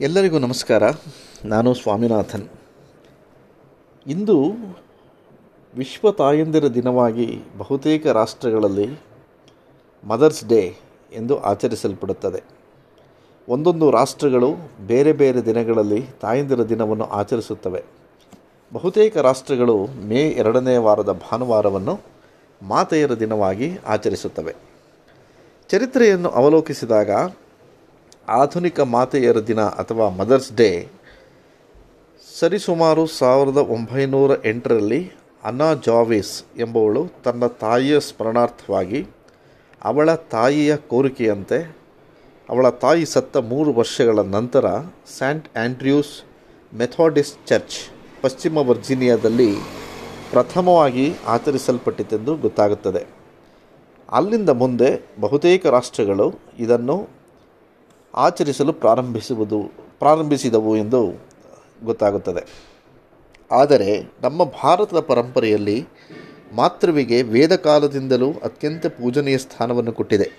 ಎಲ್ಲರಿಗೂ ನಮಸ್ಕಾರ. ನಾನು ಸ್ವಾಮಿನಾಥನ್. ಇಂದು ವಿಶ್ವ ತಾಯಂದಿರ ದಿನವಾಗಿ ಬಹುತೇಕ ರಾಷ್ಟ್ರಗಳಲ್ಲಿ ಮದರ್ಸ್ ಡೇ ಎಂದು ಆಚರಿಸಲ್ಪಡುತ್ತದೆ. ಒಂದೊಂದು ರಾಷ್ಟ್ರಗಳು ಬೇರೆ ಬೇರೆ ದಿನಗಳಲ್ಲಿ ತಾಯಂದಿರ ದಿನವನ್ನು ಆಚರಿಸುತ್ತವೆ. ಬಹುತೇಕ ರಾಷ್ಟ್ರಗಳು ಮೇ ಎರಡನೇ ವಾರದ ಭಾನುವಾರವನ್ನು ಮಾತೆಯರ ದಿನವಾಗಿ ಆಚರಿಸುತ್ತವೆ. ಚರಿತ್ರೆಯನ್ನು ಅವಲೋಕಿಸಿದಾಗ ಆಧುನಿಕ ಮಾತೆಯರ ದಿನ ಅಥವಾ ಮದರ್ಸ್ ಡೇ ಸರಿಸುಮಾರು ಸಾವಿರದ ಒಂಬೈನೂರ ಎಂಟರಲ್ಲಿ ಅನಾ ಜಾವೇಸ್ ಎಂಬವಳು ತನ್ನ ತಾಯಿಯ ಸ್ಮರಣಾರ್ಥವಾಗಿ ಅವಳ ತಾಯಿಯ ಕೋರಿಕೆಯಂತೆ ಅವಳ ತಾಯಿ ಸತ್ತ ಮೂರು ವರ್ಷಗಳ ನಂತರ ಸ್ಯಾಂಟ್ ಆಂಡ್ರ್ಯೂಸ್ ಮೆಥಾಡಿಸ್ಟ್ ಚರ್ಚ್, ಪಶ್ಚಿಮ ವರ್ಜೀನಿಯಾದಲ್ಲಿ ಪ್ರಥಮವಾಗಿ ಆಚರಿಸಲ್ಪಟ್ಟಿತೆಂದು ಗೊತ್ತಾಗುತ್ತದೆ. ಅಲ್ಲಿಂದ ಮುಂದೆ ಬಹುತೇಕ ರಾಷ್ಟ್ರಗಳು ಇದನ್ನು ಆಚರಿಸಲು ಪ್ರಾರಂಭಿಸುವುದು, ಪ್ರಾರಂಭಿಸಿದವು ಎಂದು ಗೊತ್ತಾಗುತ್ತದೆ. ಆದರೆ ನಮ್ಮ ಭಾರತದ ಪರಂಪರೆಯಲ್ಲಿ ಮಾತೃವಿಗೆ ವೇದಕಾಲದಿಂದಲೂ ಅತ್ಯಂತ ಪೂಜನೀಯ ಸ್ಥಾನವನ್ನು ಕೊಟ್ಟಿದೆ.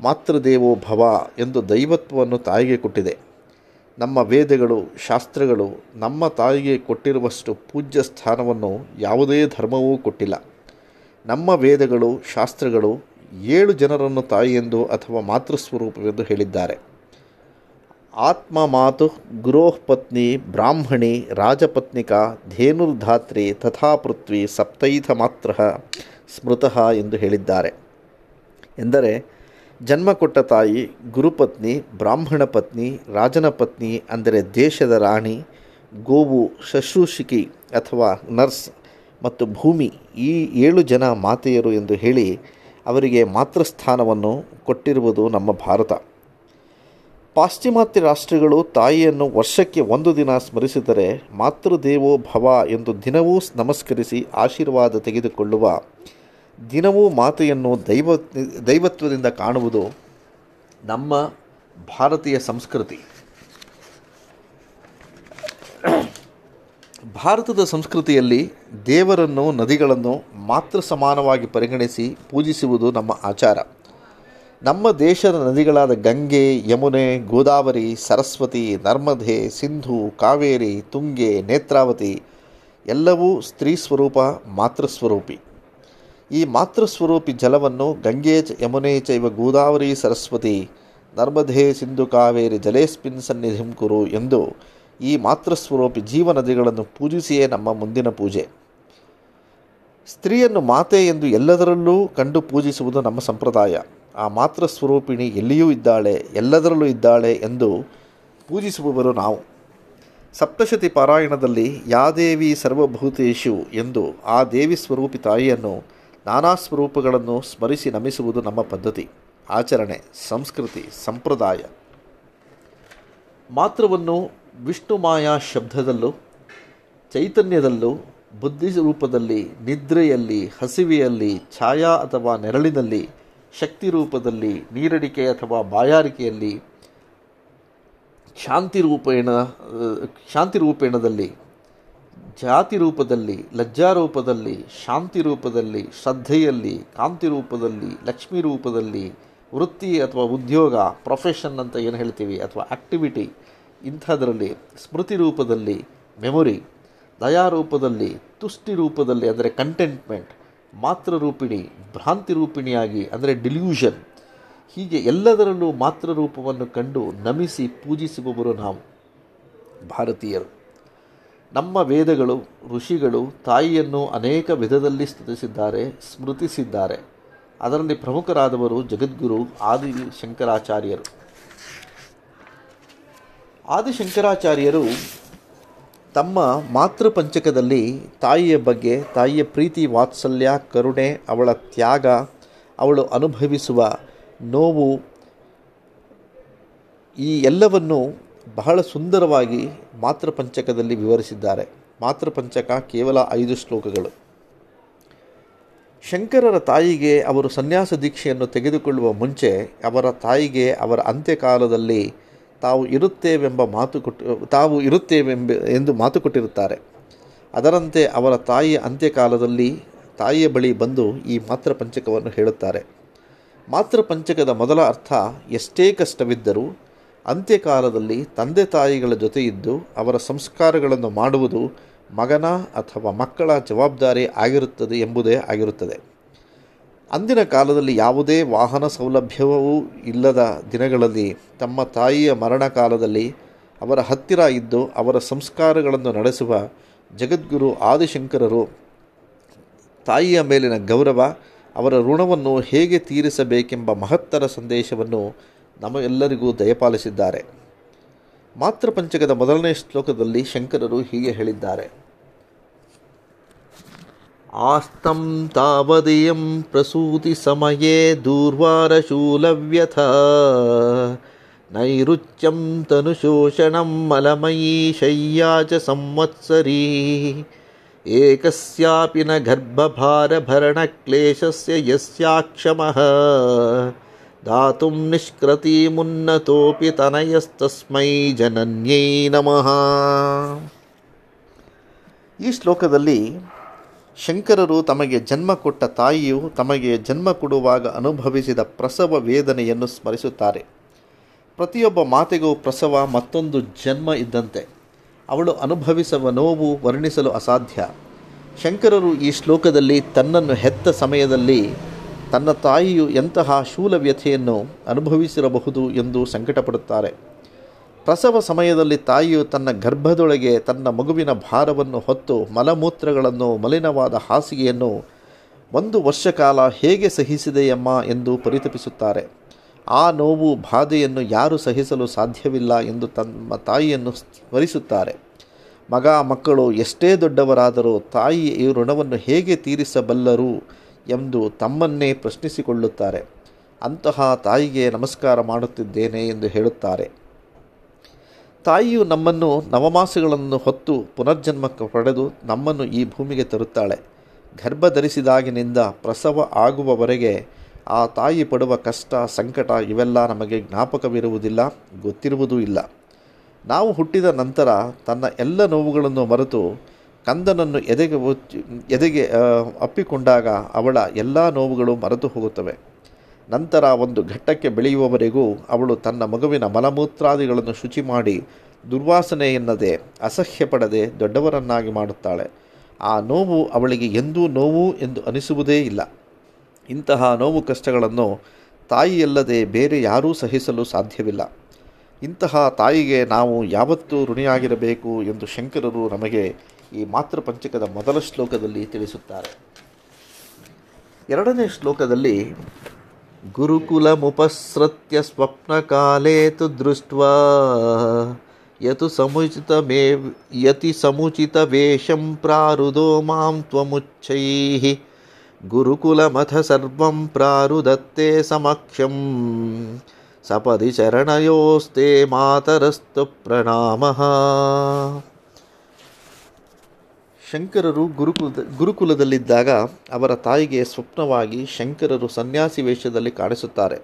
ಮಾತೃದೇವೋ ಭವ ಎಂದು ದೈವತ್ವವನ್ನು ತಾಯಿಗೆ ಕೊಟ್ಟಿದೆ. ನಮ್ಮ ವೇದಗಳು, ಶಾಸ್ತ್ರಗಳು ನಮ್ಮ ತಾಯಿಗೆ ಕೊಟ್ಟಿರುವಷ್ಟು ಪೂಜ್ಯ ಸ್ಥಾನವನ್ನು ಯಾವುದೇ ಧರ್ಮವೂ ಕೊಟ್ಟಿಲ್ಲ. ನಮ್ಮ ವೇದಗಳು, ಶಾಸ್ತ್ರಗಳು ಏಳು ಜನರನ್ನು ತಾಯಿಯೆಂದು ಅಥವಾ ಮಾತೃಸ್ವರೂಪವೆಂದು ಹೇಳಿದ್ದಾರೆ. ಆತ್ಮ ಮಾತು ಪತ್ನಿ ಬ್ರಾಹ್ಮಣಿ ರಾಜಪತ್ನಿಕ ಧೇನುರ್ಧಾತ್ರಿ ತಥಾ ಪೃಥ್ವಿ ಸಪ್ತೈಥ ಮಾತ್ರ ಸ್ಮೃತಃ ಎಂದು ಹೇಳಿದ್ದಾರೆ. ಎಂದರೆ ಜನ್ಮ ಕೊಟ್ಟ ತಾಯಿ ಗುರುಪತ್ನಿ, ಬ್ರಾಹ್ಮಣ ಪತ್ನಿ, ರಾಜನ ಪತ್ನಿ, ಅಂದರೆ ದೇಶದ ರಾಣಿ, ಗೋವು ಶಶ್ರೂಷಿಕಿ ಅಥವಾ ನರ್ಸ್ ಮತ್ತು ಭೂಮಿ ಈ ಏಳು ಜನ ಮಾತೆಯರು ಎಂದು ಹೇಳಿ ಅವರಿಗೆ ಮಾತೃಸ್ಥಾನವನ್ನು ಕೊಟ್ಟಿರುವುದು ನಮ್ಮ ಭಾರತ. ಪಾಶ್ಚಿಮಾತ್ಯ ರಾಷ್ಟ್ರಗಳು ತಾಯಿಯನ್ನು ವರ್ಷಕ್ಕೆ ಒಂದು ದಿನ ಸ್ಮರಿಸಿದರೆ ಮಾತೃದೇವೋ ಭವ ಎಂದು ದಿನವೂ ನಮಸ್ಕರಿಸಿ ಆಶೀರ್ವಾದ ತೆಗೆದುಕೊಳ್ಳುವ. ದಿನವೂ ಮಾತೆಯನ್ನು ದೈವ ದೈವತ್ವದಿಂದ ಕಾಣುವುದು ನಮ್ಮ ಭಾರತೀಯ ಸಂಸ್ಕೃತಿ. ಭಾರತದ ಸಂಸ್ಕೃತಿಯಲ್ಲಿ ದೇವರನ್ನು, ನದಿಗಳನ್ನು ಮಾತೃ ಸಮಾನವಾಗಿ ಪರಿಗಣಿಸಿ ಪೂಜಿಸುವುದು ನಮ್ಮ ಆಚಾರ. ನಮ್ಮ ದೇಶದ ನದಿಗಳಾದ ಗಂಗೆ, ಯಮುನೆ, ಗೋದಾವರಿ, ಸರಸ್ವತಿ, ನರ್ಮದೆ, ಸಿಂಧು, ಕಾವೇರಿ, ತುಂಗೆ, ನೇತ್ರಾವತಿ ಎಲ್ಲವೂ ಸ್ತ್ರೀ ಸ್ವರೂಪ ಮಾತೃಸ್ವರೂಪಿ ಈ ಮಾತೃಸ್ವರೂಪಿ ಜಲವನ್ನು ಗಂಗೆ ಚ, ಯಮುನೆ ಚೈವ ಗೋದಾವರಿ, ಸರಸ್ವತಿ, ನರ್ಮದೆ, ಸಿಂಧು, ಕಾವೇರಿ ಜಲೇಸ್ಮಿನ್ ಸನ್ನಿಧಿಂ ಕುರು ಎಂದು ಈ ಮಾತೃಸ್ವರೂಪಿ ಜೀವ ನದಿಗಳನ್ನು ಪೂಜಿಸಿಯೇ ನಮ್ಮ ಮುಂದಿನ ಪೂಜೆ. ಸ್ತ್ರೀಯನ್ನು ಮಾತೆ ಎಂದು ಎಲ್ಲದರಲ್ಲೂ ಕಂಡು ಪೂಜಿಸುವುದು ನಮ್ಮ ಸಂಪ್ರದಾಯ. ಆ ಮಾತೃ ಸ್ವರೂಪಿಣಿ ಎಲ್ಲಿಯೂ ಇದ್ದಾಳೆ, ಎಲ್ಲದರಲ್ಲೂ ಇದ್ದಾಳೆ ಎಂದು ಪೂಜಿಸುವವರು ನಾವು. ಸಪ್ತಶತಿ ಪಾರಾಯಣದಲ್ಲಿ ಯಾ ದೇವಿ ಸರ್ವಭೂತೇಶು ಎಂದು ಆ ದೇವಿ ಸ್ವರೂಪಿ ತಾಯಿಯನ್ನು ನಾನಾ ಸ್ವರೂಪಗಳನ್ನು ಸ್ಮರಿಸಿ ನಮಿಸುವುದು ನಮ್ಮ ಪದ್ಧತಿ. ಆಚರಣೆ, ಸಂಸ್ಕೃತಿ, ಸಂಪ್ರದಾಯ. ಮಾತ್ರವನ್ನು ವಿಷ್ಣು ಮಾಯಾ ಶಬ್ದದಲ್ಲೂ, ಚೈತನ್ಯದಲ್ಲೂ ಬುದ್ಧಿ ರೂಪದಲ್ಲಿ ನಿದ್ರೆಯಲ್ಲಿ, ಹಸಿವೆಯಲ್ಲಿ, ಛಾಯಾ ಅಥವಾ ನೆರಳಿನಲ್ಲಿ ಶಕ್ತಿ ರೂಪದಲ್ಲಿ, ನೀರಡಿಕೆ ಅಥವಾ ಬಾಯಾರಿಕೆಯಲ್ಲಿ, ಶಾಂತಿ ರೂಪೇಣ, ಶಾಂತಿ ರೂಪೇಣದಲ್ಲಿ, ಜಾತಿ ರೂಪದಲ್ಲಿ ಲಜ್ಜಾರೂಪದಲ್ಲಿ ಶಾಂತಿ ರೂಪದಲ್ಲಿ, ಶ್ರದ್ಧೆಯಲ್ಲಿ, ಕಾಂತಿ ರೂಪದಲ್ಲಿ, ಲಕ್ಷ್ಮಿ ರೂಪದಲ್ಲಿ, ವೃತ್ತಿ ಅಥವಾ ಉದ್ಯೋಗ ಪ್ರೊಫೆಷನ್ ಅಂತ ಏನು ಹೇಳ್ತೀವಿ, ಅಥವಾ ಆ್ಯಕ್ಟಿವಿಟಿ ಇಂಥದರಲ್ಲಿ, ಸ್ಮೃತಿ ರೂಪದಲ್ಲಿ ಮೆಮೊರಿ ದಯಾರೂಪದಲ್ಲಿ ತುಷ್ಟಿ ರೂಪದಲ್ಲಿ, ಅಂದರೆ ಕಂಟೆಂಟ್ಮೆಂಟ್ ಮಾತೃರೂಪಿಣಿ ಭ್ರಾಂತಿ ರೂಪಿಣಿಯಾಗಿ ಅಂದರೆ ಡಿಲ್ಯೂಷನ್ ಹೀಗೆ ಎಲ್ಲದರಲ್ಲೂ ಮಾತ್ರರೂಪವನ್ನು ಕಂಡು ನಮಿಸಿ ಪೂಜಿಸುವವರು ನಾವು, ಭಾರತೀಯರು. ನಮ್ಮ ವೇದಗಳು, ಋಷಿಗಳು ತಾಯಿಯನ್ನು ಅನೇಕ ವಿಧದಲ್ಲಿ ಸ್ತುತಿಸಿದ್ದಾರೆ, ಸ್ಮೃತಿಸಿದ್ದಾರೆ. ಅದರಲ್ಲಿ ಪ್ರಮುಖರಾದವರು ಜಗದ್ಗುರು ಆದಿ ಶಂಕರಾಚಾರ್ಯರು ಆದಿಶಂಕರಾಚಾರ್ಯರು ತಮ್ಮ ಮಾತೃಪಂಚಕದಲ್ಲಿ ತಾಯಿಯ ಬಗ್ಗೆ, ತಾಯಿಯ ಪ್ರೀತಿ, ವಾತ್ಸಲ್ಯ, ಕರುಣೆ, ಅವಳ ತ್ಯಾಗ, ಅವಳು ಅನುಭವಿಸುವ ನೋವು, ಈ ಎಲ್ಲವನ್ನು ಬಹಳ ಸುಂದರವಾಗಿ ಮಾತೃಪಂಚಕದಲ್ಲಿ ವಿವರಿಸಿದ್ದಾರೆ. ಮಾತೃಪಂಚಕ ಕೇವಲ ಐದು ಶ್ಲೋಕಗಳು. ಶಂಕರರ ತಾಯಿಗೆ ಅವರು ಸನ್ಯಾಸ ದೀಕ್ಷೆಯನ್ನು ತೆಗೆದುಕೊಳ್ಳುವ ಮುಂಚೆ ಅವರ ತಾಯಿಗೆ ಅವರ ಅಂತ್ಯಕಾಲದಲ್ಲಿ ತಾವು ಇರುತ್ತೇವೆಂಬ ಮಾತು ಕೊಟ್ಟು ತಾವು ಇರುತ್ತೇವೆಂಬ ಎಂದು ಮಾತು ಕೊಟ್ಟಿರುತ್ತಾರೆ. ಅದರಂತೆ ಅವರ ತಾಯಿಯ ಅಂತ್ಯಕಾಲದಲ್ಲಿ ತಾಯಿಯ ಬಳಿ ಬಂದು ಈ ಮಾತೃಪಂಚಕವನ್ನು ಹೇಳುತ್ತಾರೆ. ಮಾತೃಪಂಚಕದ ಮೊದಲ ಅರ್ಥ, ಎಷ್ಟೇ ಕಷ್ಟವಿದ್ದರೂ ಅಂತ್ಯಕಾಲದಲ್ಲಿ ತಂದೆ ತಾಯಿಗಳ ಜೊತೆ ಇದ್ದು ಅವರ ಸಂಸ್ಕಾರಗಳನ್ನು ಮಾಡುವುದು ಮಗನ ಅಥವಾ ಮಕ್ಕಳ ಜವಾಬ್ದಾರಿ ಆಗಿರುತ್ತದೆ ಎಂಬುದೇ ಆಗಿರುತ್ತದೆ. ಅಂದಿನ ಕಾಲದಲ್ಲಿ ಯಾವುದೇ ವಾಹನ ಸೌಲಭ್ಯವೂ ಇಲ್ಲದ ದಿನಗಳಲ್ಲಿ ತಮ್ಮ ತಾಯಿಯ ಮರಣ ಕಾಲದಲ್ಲಿ ಅವರ ಹತ್ತಿರ ಇದ್ದು ಅವರ ಸಂಸ್ಕಾರಗಳನ್ನು ನಡೆಸುವ ಜಗದ್ಗುರು ಆದಿಶಂಕರರು ತಾಯಿಯ ಮೇಲಿನ ಗೌರವ, ಅವರ ಋಣವನ್ನು ಹೇಗೆ ತೀರಿಸಬೇಕೆಂಬ ಮಹತ್ತರ ಸಂದೇಶವನ್ನು ನಮಗೆಲ್ಲರಿಗೂ ದಯಪಾಲಿಸಿದ್ದಾರೆ. ಮಾತೃಪಂಚಕದ ಮೊದಲನೇ ಶ್ಲೋಕದಲ್ಲಿ ಶಂಕರರು ಹೀಗೆ ಹೇಳಿದ್ದಾರೆ. ಆಸ್ತಂ ತಾವದಿಯಂ ಪ್ರಸೂತಿ ಸಮಯೇ ದೂರ್ವಾರಶೂಲವ್ಯಥ ನೈರುಚ್ಯಂ ತನುಶೋಷಣಂ ಮಲಮಯೀ ಶಯ್ಯಾ ಚ ಸಂವತ್ಸರೀ ಏಕಸ್ಯಾಪಿ ನ ಗರ್ಭಭಾರಭರಣಕ್ಲೇಶಸ್ಯ ಯಸ್ಯಾಕ್ಷಮಃ ದಾತುಂ ನಿಷ್ಕೃತಿಮುನ್ನತೋಪಿ ತನಯಸ್ತಸ್ಮೈ ಜನನ್ಯೈ ನಮಃ ಈ ಶ್ಲೋಕದಲ್ಲಿ ಶಂಕರರು ತಮಗೆ ಜನ್ಮ ಕೊಟ್ಟ ತಾಯಿಯು ತಮಗೆ ಜನ್ಮ ಕೊಡುವಾಗ ಅನುಭವಿಸಿದ ಪ್ರಸವ ವೇದನೆಯನ್ನು ಸ್ಮರಿಸುತ್ತಾರೆ. ಪ್ರತಿಯೊಬ್ಬ ಮಾತೆಗೂ ಪ್ರಸವ, ಮತ್ತೊಂದು ಜನ್ಮ ಇದ್ದಂತೆ. ಅವಳು ಅನುಭವಿಸುವ ನೋವು ವರ್ಣಿಸಲು ಅಸಾಧ್ಯ. ಶಂಕರರು ಈ ಶ್ಲೋಕದಲ್ಲಿ ತನ್ನನ್ನು ಹೆತ್ತ ಸಮಯದಲ್ಲಿ ತನ್ನ ತಾಯಿಯು ಎಂತಹ ಶೂಲವ್ಯಥೆಯನ್ನು ಅನುಭವಿಸಿರಬಹುದು ಎಂದು ಸಂಕಟಪಡುತ್ತಾರೆ. ಪ್ರಸವ ಸಮಯದಲ್ಲಿ ತಾಯಿಯು ತನ್ನ ಗರ್ಭದೊಳಗೆ ತನ್ನ ಮಗುವಿನ ಭಾರವನ್ನು ಹೊತ್ತು ಮಲಮೂತ್ರಗಳನ್ನು, ಮಲಿನವಾದ ಹಾಸಿಗೆಯನ್ನು ಒಂದು ವರ್ಷ ಕಾಲ ಹೇಗೆ ಸಹಿಸಿದೆಯಮ್ಮ ಎಂದು ಪರಿತಪಿಸುತ್ತಾರೆ. ಆ ನೋವು ಬಾಧೆಯನ್ನು ಯಾರು ಸಹಿಸಲು ಸಾಧ್ಯವಿಲ್ಲ ಎಂದು ತಮ್ಮ ತಾಯಿಯನ್ನು ಸ್ಮರಿಸುತ್ತಾರೆ. ಮಗ, ಮಕ್ಕಳು ಎಷ್ಟೇ ದೊಡ್ಡವರಾದರೂ ತಾಯಿ ಈ ಋಣವನ್ನು ಹೇಗೆ ತೀರಿಸಬಲ್ಲರು ಎಂದು ತಮ್ಮನ್ನೇ ಪ್ರಶ್ನಿಸಿಕೊಳ್ಳುತ್ತಾರೆ. ಅಂತಹ ತಾಯಿಗೆ ನಮಸ್ಕಾರ ಮಾಡುತ್ತಿದ್ದೇನೆ ಎಂದು ಹೇಳುತ್ತಾರೆ. ತಾಯಿಯು ನಮ್ಮನ್ನು ನವಮಾಸಗಳನ್ನು ಹೊತ್ತು ಪುನರ್ಜನ್ಮಕ್ಕೆ ಪಡೆದು ನಮ್ಮನ್ನು ಈ ಭೂಮಿಗೆ ತರುತ್ತಾಳೆ. ಗರ್ಭ ಧರಿಸಿದಾಗಿನಿಂದ ಪ್ರಸವ ಆಗುವವರೆಗೆ ಆ ತಾಯಿ ಪಡುವ ಕಷ್ಟ, ಸಂಕಟ ಇವೆಲ್ಲ ನಮಗೆ ಜ್ಞಾಪಕವಿರುವುದಿಲ್ಲ, ಗೊತ್ತಿರುವುದೂ ಇಲ್ಲ. ನಾವು ಹುಟ್ಟಿದ ನಂತರ ತನ್ನ ಎಲ್ಲ ನೋವುಗಳನ್ನು ಮರೆತು ಕಂದನನ್ನು ಎದೆಗೆ ಎದೆಗೆ ಅಪ್ಪಿಕೊಂಡಾಗ ಅವಳ ಎಲ್ಲ ನೋವುಗಳು ಮರೆತು ಹೋಗುತ್ತವೆ. ನಂತರ ಒಂದು ಘಟ್ಟಕ್ಕೆ ಬೆಳೆಯುವವರೆಗೂ ಅವಳು ತನ್ನ ಮಗುವಿನ ಮಲಮೂತ್ರಾದಿಗಳನ್ನು ಶುಚಿ ಮಾಡಿ ದುರ್ವಾಸನೆ ಎನ್ನದೆ ಅಸಹ್ಯ ಪಡದೆ ದೊಡ್ಡವರನ್ನಾಗಿ ಮಾಡುತ್ತಾಳೆ. ಆ ನೋವು ಅವಳಿಗೆ ಎಂದೂ ನೋವು ಎಂದು ಅನಿಸುವುದೇ ಇಲ್ಲ. ಇಂತಹ ನೋವು ಕಷ್ಟಗಳನ್ನು ತಾಯಿಯಲ್ಲದೆ ಬೇರೆ ಯಾರೂ ಸಹಿಸಲು ಸಾಧ್ಯವಿಲ್ಲ. ಇಂತಹ ತಾಯಿಗೆ ನಾವು ಯಾವತ್ತೂ ಋಣಿಯಾಗಿರಬೇಕು ಎಂದು ಶಂಕರರು ನಮಗೆ ಈ ಮಾತೃಪಂಚಕದ ಮೊದಲ ಶ್ಲೋಕದಲ್ಲಿ ತಿಳಿಸುತ್ತಾರೆ. ಎರಡನೇ ಶ್ಲೋಕದಲ್ಲಿ गुरुकुलमुपसृत्य स्वप्नकाले तु दृष्ट्वा यतु समुचितमेव यतिसमुचितवेषं प्रारुदो मां त्वमुच्चैः। गुरुकुलमथ सर्वं प्रारुदत्ते समक्षं सपदि चरणयोस्ते मातरस्तु प्रणामः। ಶಂಕರರು ಗುರುಕುಲದ, ಗುರುಕುಲದಲ್ಲಿದ್ದಾಗ ಅವರ ತಾಯಿಗೆ ಸ್ವಪ್ನವಾಗಿ ಶಂಕರರು ಸನ್ಯಾಸಿ ವೇಷದಲ್ಲಿ ಕಾಣಿಸುತ್ತಾರೆ.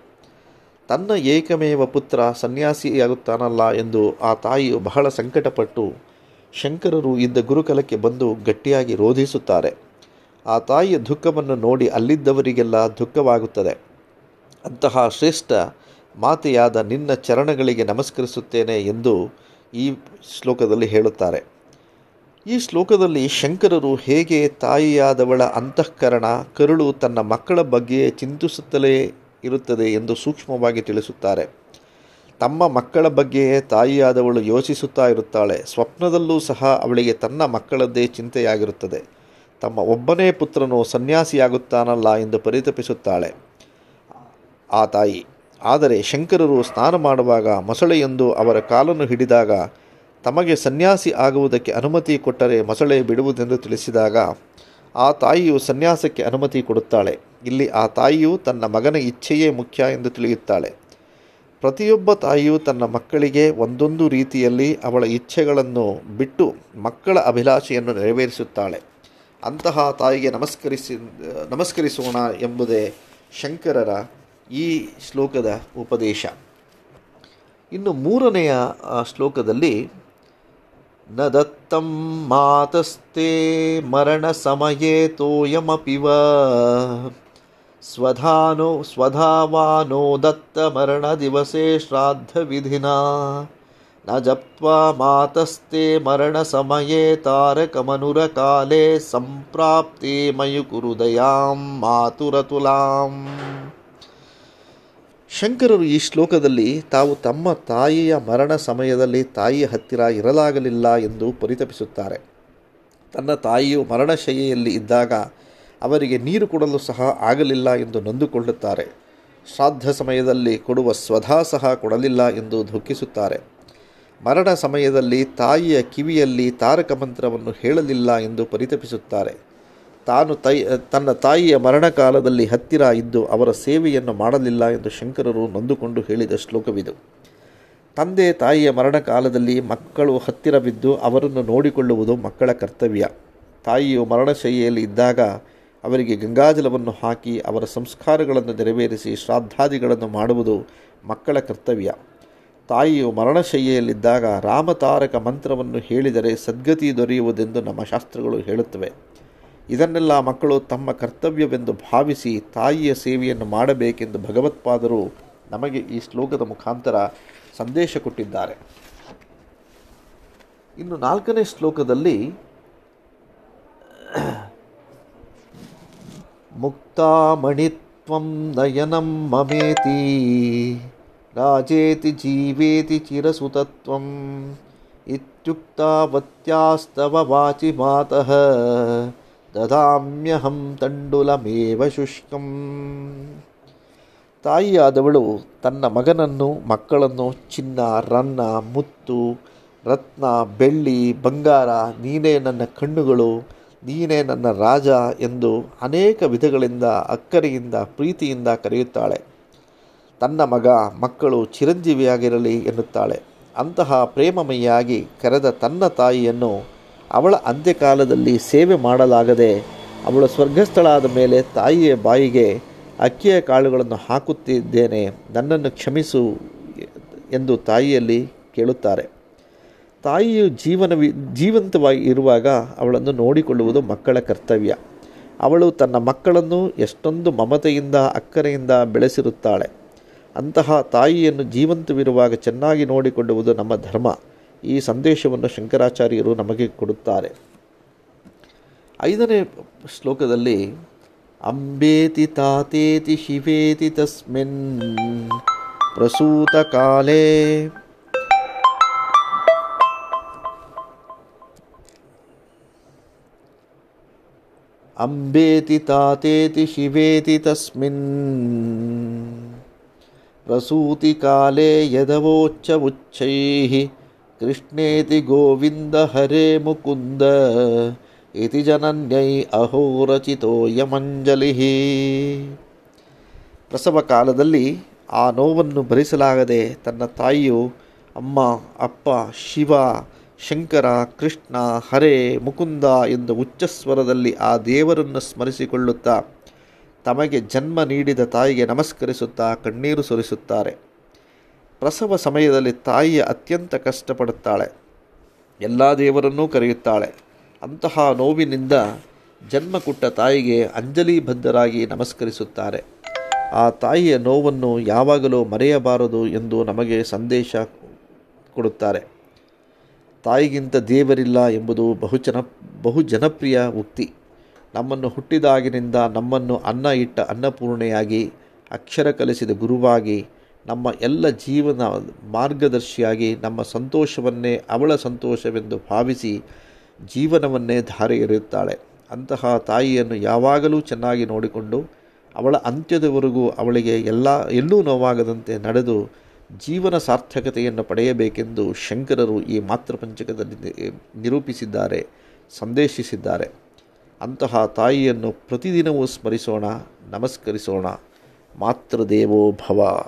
ತನ್ನ ಏಕಮೇವ ಪುತ್ರ ಸನ್ಯಾಸಿಯಾಗುತ್ತಾನಲ್ಲ ಎಂದು ಆ ತಾಯಿಯು ಬಹಳ ಸಂಕಟಪಟ್ಟು ಶಂಕರರು ಇದ್ದ ಗುರುಕುಲಕ್ಕೆ ಬಂದು ಗಟ್ಟಿಯಾಗಿ ರೋಧಿಸುತ್ತಾರೆ. ಆ ತಾಯಿಯ ದುಃಖವನ್ನು ನೋಡಿ ಅಲ್ಲಿದ್ದವರಿಗೆಲ್ಲ ದುಃಖವಾಗುತ್ತದೆ. ಅಂತಹ ಶ್ರೇಷ್ಠ ಮಾತೆಯಾದ ನಿನ್ನ ಚರಣಗಳಿಗೆ ನಮಸ್ಕರಿಸುತ್ತೇನೆ ಎಂದು ಈ ಶ್ಲೋಕದಲ್ಲಿ ಹೇಳುತ್ತಾರೆ. ಈ ಶ್ಲೋಕದಲ್ಲಿ ಶಂಕರರು ಹೇಗೆ ತಾಯಿಯಾದವಳ ಅಂತಃಕರಣ, ಕರುಳು ತನ್ನ ಮಕ್ಕಳ ಬಗ್ಗೆ ಚಿಂತಿಸುತ್ತಲೇ ಇರುತ್ತದೆ ಎಂದು ಸೂಕ್ಷ್ಮವಾಗಿ ತಿಳಿಸುತ್ತಾರೆ. ತಮ್ಮ ಮಕ್ಕಳ ಬಗ್ಗೆಯೇ ತಾಯಿಯಾದವಳು ಯೋಚಿಸುತ್ತಾ ಇರುತ್ತಾಳೆ. ಸ್ವಪ್ನದಲ್ಲೂ ಸಹ ಅವಳಿಗೆ ತನ್ನ ಮಕ್ಕಳದ್ದೇ ಚಿಂತೆಯಾಗಿರುತ್ತದೆ. ತಮ್ಮ ಒಬ್ಬನೇ ಪುತ್ರನು ಸನ್ಯಾಸಿಯಾಗುತ್ತಾನಲ್ಲ ಎಂದು ಪರಿತಪಿಸುತ್ತಾಳೆ. ಆ ತಾಯಿ. ಆದರೆ ಶಂಕರರು ಸ್ನಾನ ಮಾಡುವಾಗ ಮೊಸಳೆಯೊಂದು ಅವರ ಕಾಲನ್ನು ಹಿಡಿದಾಗ ತಮಗೆ ಸನ್ಯಾಸಿ ಆಗುವುದಕ್ಕೆ ಅನುಮತಿ ಕೊಟ್ಟರೆ ಮೊಸಳೆ ಬಿಡುವುದೆಂದು ತಿಳಿಸಿದಾಗ, ಆ ತಾಯಿಯು ಸನ್ಯಾಸಕ್ಕೆ ಅನುಮತಿ ಕೊಡುತ್ತಾಳೆ. ಇಲ್ಲಿ ಆ ತಾಯಿಯು ತನ್ನ ಮಗನ ಇಚ್ಛೆಯೇ ಮುಖ್ಯ ಎಂದು ತಿಳಿಯುತ್ತಾಳೆ. ಪ್ರತಿಯೊಬ್ಬ ತಾಯಿಯು ತನ್ನ ಮಕ್ಕಳಿಗೆ ಒಂದೊಂದು ರೀತಿಯಲ್ಲಿ ಅವಳ ಇಚ್ಛೆಗಳನ್ನು ಬಿಟ್ಟು ಮಕ್ಕಳ ಅಭಿಲಾಷೆಯನ್ನು ನೆರವೇರಿಸುತ್ತಾಳೆ. ಅಂತಹ ತಾಯಿಗೆ ನಮಸ್ಕರಿಸಿ, ನಮಸ್ಕರಿಸೋಣ ಎಂಬುದೇ ಶಂಕರರ ಈ ಶ್ಲೋಕದ ಉಪದೇಶ. ಇನ್ನು ಮೂರನೆಯ ಶ್ಲೋಕದಲ್ಲಿ न दत्तं मातस्ते मरणसमये तोयमपि वा स्वधानो स्वधावानो दत्तमरणदिवसे श्राद्धविधिना। न जप्त्वा मातस्ते मरणसमये तारकमनुरकाले सम्प्राप्ते मयि गुरुदयां मातुरतुलाम्। ಶಂಕರರು ಈ ಶ್ಲೋಕದಲ್ಲಿ ತಾವು ತಮ್ಮ ತಾಯಿಯ ಮರಣ ಸಮಯದಲ್ಲಿ ತಾಯಿಯ ಹತ್ತಿರ ಇರಲಾಗಲಿಲ್ಲ ಎಂದು ಪರಿತಪಿಸುತ್ತಾರೆ. ತನ್ನ ತಾಯಿಯು ಮರಣಶಯ್ಯೆಯಲ್ಲಿ ಇದ್ದಾಗ ಅವರಿಗೆ ನೀರು ಕೊಡಲು ಸಹ ಆಗಲಿಲ್ಲ ಎಂದು ನೊಂದುಕೊಳ್ಳುತ್ತಾರೆ. ಶ್ರಾದ್ದ ಸಮಯದಲ್ಲಿ ಕೊಡುವ ಸ್ವಧಾ ಸಹ ಕೊಡಲಿಲ್ಲ ಎಂದು ದುಃಖಿಸುತ್ತಾರೆ ಮರಣ ಸಮಯದಲ್ಲಿ ತಾಯಿಯ ಕಿವಿಯಲ್ಲಿ ತಾರಕ ಮಂತ್ರವನ್ನು ಹೇಳಲಿಲ್ಲ ಎಂದು ಪರಿತಪಿಸುತ್ತಾರೆ. ತಾನು ತೈ, ತನ್ನ ತಾಯಿಯ ಮರಣಕಾಲದಲ್ಲಿ ಹತ್ತಿರ ಇದ್ದು ಅವರ ಸೇವೆಯನ್ನು ಮಾಡಲಿಲ್ಲ ಎಂದು ಶಂಕರರು ನೊಂದುಕೊಂಡು ಹೇಳಿದ ಶ್ಲೋಕವಿದು. ತಂದೆ ತಾಯಿಯ ಮರಣಕಾಲದಲ್ಲಿ ಮಕ್ಕಳು ಹತ್ತಿರ ಬಿದ್ದು ಅವರನ್ನು ನೋಡಿಕೊಳ್ಳುವುದು ಮಕ್ಕಳ ಕರ್ತವ್ಯ. ತಾಯಿಯು ಮರಣಶೈಲಿಯಲ್ಲಿ ಇದ್ದಾಗ ಅವರಿಗೆ ಗಂಗಾಜಲವನ್ನು ಹಾಕಿ ಅವರ ಸಂಸ್ಕಾರಗಳನ್ನು ನೆರವೇರಿಸಿ ಶ್ರಾದ್ದಾದಿಗಳನ್ನು ಮಾಡುವುದು ಮಕ್ಕಳ ಕರ್ತವ್ಯ. ತಾಯಿಯು ಮರಣಶೈಲಿಯಲ್ಲಿದ್ದಾಗ ರಾಮತಾರಕ ಮಂತ್ರವನ್ನು ಹೇಳಿದರೆ ಸದ್ಗತಿ ದೊರೆಯುವುದೆಂದು ನಮ್ಮ ಶಾಸ್ತ್ರಗಳು ಹೇಳುತ್ತವೆ. ಇದನ್ನೆಲ್ಲ ಮಕ್ಕಳು ತಮ್ಮ ಕರ್ತವ್ಯವೆಂದು ಭಾವಿಸಿ ತಾಯಿಯ ಸೇವೆಯನ್ನು ಮಾಡಬೇಕೆಂದು ಭಗವತ್ಪಾದರು ನಮಗೆ ಈ ಶ್ಲೋಕದ ಮುಖಾಂತರ ಸಂದೇಶ ಕೊಟ್ಟಿದ್ದಾರೆ. ಇನ್ನು ನಾಲ್ಕನೇ ಶ್ಲೋಕದಲ್ಲಿ, ಮುಕ್ತಾಮಣಿತ್ವಂ ನಯನಂ ಮಮೇತಿ, ರಾಜೇತಿ ಜೀವೇತಿ ಚಿರಸುತತ್ವಂ, ಇತ್ಯುಕ್ತಾವತ್ಯಾಸ್ತವ ವಾಚಿ ಮಾತಃ ದದಾಮ್ಯಹಂ ತಂಡುಲಮೇವ ಶುಷ್ಕಂ. ತಾಯಿಯಾದವಳು ತನ್ನ ಮಗನನ್ನು, ಮಕ್ಕಳನ್ನು ಚಿನ್ನ, ರನ್ನ, ಮುತ್ತು, ರತ್ನ, ಬೆಳ್ಳಿ, ಬಂಗಾರ, ನೀನೇ ನನ್ನ ಕಣ್ಣುಗಳು, ನೀನೇ ನನ್ನ ರಾಜ ಎಂದು ಅನೇಕ ವಿಧಗಳಿಂದ ಅಕ್ಕರೆಯಿಂದ, ಪ್ರೀತಿಯಿಂದ ಕರೆಯುತ್ತಾಳೆ. ತನ್ನ ಮಗ, ಮಕ್ಕಳು ಚಿರಂಜೀವಿಯಾಗಿರಲಿ ಎನ್ನುತ್ತಾಳೆ. ಅಂತಹ ಪ್ರೇಮಮಯಿಯಾಗಿ ಕರೆದ ತನ್ನ ತಾಯಿಯನ್ನು ಅವಳ ಅಂತ್ಯಕಾಲದಲ್ಲಿ ಸೇವೆ ಮಾಡಲಾಗದೆ ಅವಳ ಸ್ವರ್ಗಸ್ಥಳಾದ ಮೇಲೆ ತಾಯಿಯ ಬಾಯಿಗೆ ಅಕ್ಕಿಯ ಕಾಳುಗಳನ್ನು ಹಾಕುತ್ತಿದ್ದೇನೆ, ನನ್ನನ್ನು ಕ್ಷಮಿಸು ಎಂದು ತಾಯಿಯಲ್ಲಿ ಕೇಳುತ್ತಾರೆ. ತಾಯಿಯು ಜೀವನವಿ, ಜೀವಂತವಾಗಿ ಇರುವಾಗ ಅವಳನ್ನು ನೋಡಿಕೊಳ್ಳುವುದು ಮಕ್ಕಳ ಕರ್ತವ್ಯ. ಅವಳು ತನ್ನ ಮಕ್ಕಳನ್ನು ಎಷ್ಟೊಂದು ಮಮತೆಯಿಂದ, ಅಕ್ಕರೆಯಿಂದ ಬೆಳೆಸಿರುತ್ತಾಳೆ. ಅಂತಹ ತಾಯಿಯನ್ನು ಜೀವಂತವಿರುವಾಗ ಚೆನ್ನಾಗಿ ನೋಡಿಕೊಳ್ಳುವುದು ನಮ್ಮ ಧರ್ಮ. ಈ ಸಂದೇಶವನ್ನು ಶಂಕರಾಚಾರ್ಯರು ನಮಗೆ ಕೊಡುತ್ತಾರೆ. ಐದನೇ ಶ್ಲೋಕದಲ್ಲಿ, ಅಂಬೇತಿ ತಾತೇತಿ ಶಿವೇತಿ ತಸ್ಮಿನ್ ಪ್ರಸೂತ ಕಾಲೇ ಅಂಬೇತಿ ತಾತೇತಿ ಶಿವೇತಿ ತಸ್ಮಿನ್ ಪ್ರಸೂತಿಕಾಲೇ ಯದವೋಚ್ಚ ಉಚ್ಚೈಃ ಕೃಷ್ಣೇತಿ ಗೋವಿಂದ ಹರೇ ಮುಕುಂದ, ಇತಿ ಜನನ್ಯೈ ಅಹೋರಚಿತೋ ಯಮಂಜಲಿ. ಪ್ರಸವ ಕಾಲದಲ್ಲಿ ಆ ನೋವನ್ನು ಭರಿಸಲಾಗದೆ ತನ್ನ ತಾಯಿಯು ಅಮ್ಮ, ಅಪ್ಪ, ಶಿವ, ಶಂಕರ, ಕೃಷ್ಣ, ಹರೇ ಮುಕುಂದ ಎಂದು ಉಚ್ಚಸ್ವರದಲ್ಲಿ ಆ ದೇವರನ್ನು ಸ್ಮರಿಸಿಕೊಳ್ಳುತ್ತಾ ತಮಗೆ ಜನ್ಮ ನೀಡಿದ ತಾಯಿಗೆ ನಮಸ್ಕರಿಸುತ್ತಾ ಕಣ್ಣೀರು ಸುರಿಸುತ್ತಾರೆ. ಪ್ರಸವ ಸಮಯದಲ್ಲಿ ತಾಯಿಯ ಅತ್ಯಂತ ಕಷ್ಟಪಡುತ್ತಾಳೆ. ಎಲ್ಲ ದೇವರನ್ನೂ ಕರೆಯುತ್ತಾಳೆ. ಅಂತಹ ನೋವಿನಿಂದ ಜನ್ಮ ಕೊಟ್ಟ ತಾಯಿಗೆ ಅಂಜಲಿಬದ್ಧರಾಗಿ ನಮಸ್ಕರಿಸುತ್ತಾರೆ. ಆ ತಾಯಿಯ ನೋವನ್ನು ಯಾವಾಗಲೂ ಮರೆಯಬಾರದು ಎಂದು ನಮಗೆ ಸಂದೇಶ ಕೊಡುತ್ತಾರೆ. ತಾಯಿಗಿಂತ ದೇವರಿಲ್ಲ ಎಂಬುದು ಬಹುಜನ ಬಹು ಜನಪ್ರಿಯ ಉಕ್ತಿ ನಮ್ಮನ್ನು ಹುಟ್ಟಿದಾಗಿನಿಂದ ನಮ್ಮನ್ನು ಅನ್ನ ಇಟ್ಟ ಅನ್ನಪೂರ್ಣೆಯಾಗಿ, ಅಕ್ಷರ ಕಲಿಸಿದ ಗುರುವಾಗಿ ನಮ್ಮ ಎಲ್ಲ ಜೀವನ ಮಾರ್ಗದರ್ಶಿಯಾಗಿ ನಮ್ಮ ಸಂತೋಷವನ್ನೇ ಅವಳ ಸಂತೋಷವೆಂದು ಭಾವಿಸಿ ಜೀವನವನ್ನೇ ಧಾರೆ ಎರೆಯುತ್ತಾಳೆ ಅಂತಹ ತಾಯಿಯನ್ನು ಯಾವಾಗಲೂ ಚೆನ್ನಾಗಿ ನೋಡಿಕೊಂಡು ಅವಳ ಅಂತ್ಯದವರೆಗೂ ಅವಳಿಗೆ ಎಲ್ಲ, ಎಲ್ಲೂ ನೋವಾಗದಂತೆ ನಡೆದು ಜೀವನ ಸಾರ್ಥಕತೆಯನ್ನು ಪಡೆಯಬೇಕೆಂದು ಶಂಕರರು ಈ ಮಾತೃಪಂಚಕದಲ್ಲಿ ನಿರೂಪಿಸಿದ್ದಾರೆ, ಸಂದೇಶಿಸಿದ್ದಾರೆ. ಅಂತಹ ತಾಯಿಯನ್ನು ಪ್ರತಿದಿನವೂ ಸ್ಮರಿಸೋಣ, ನಮಸ್ಕರಿಸೋಣ. ಮಾತೃದೇವೋ ಭವ.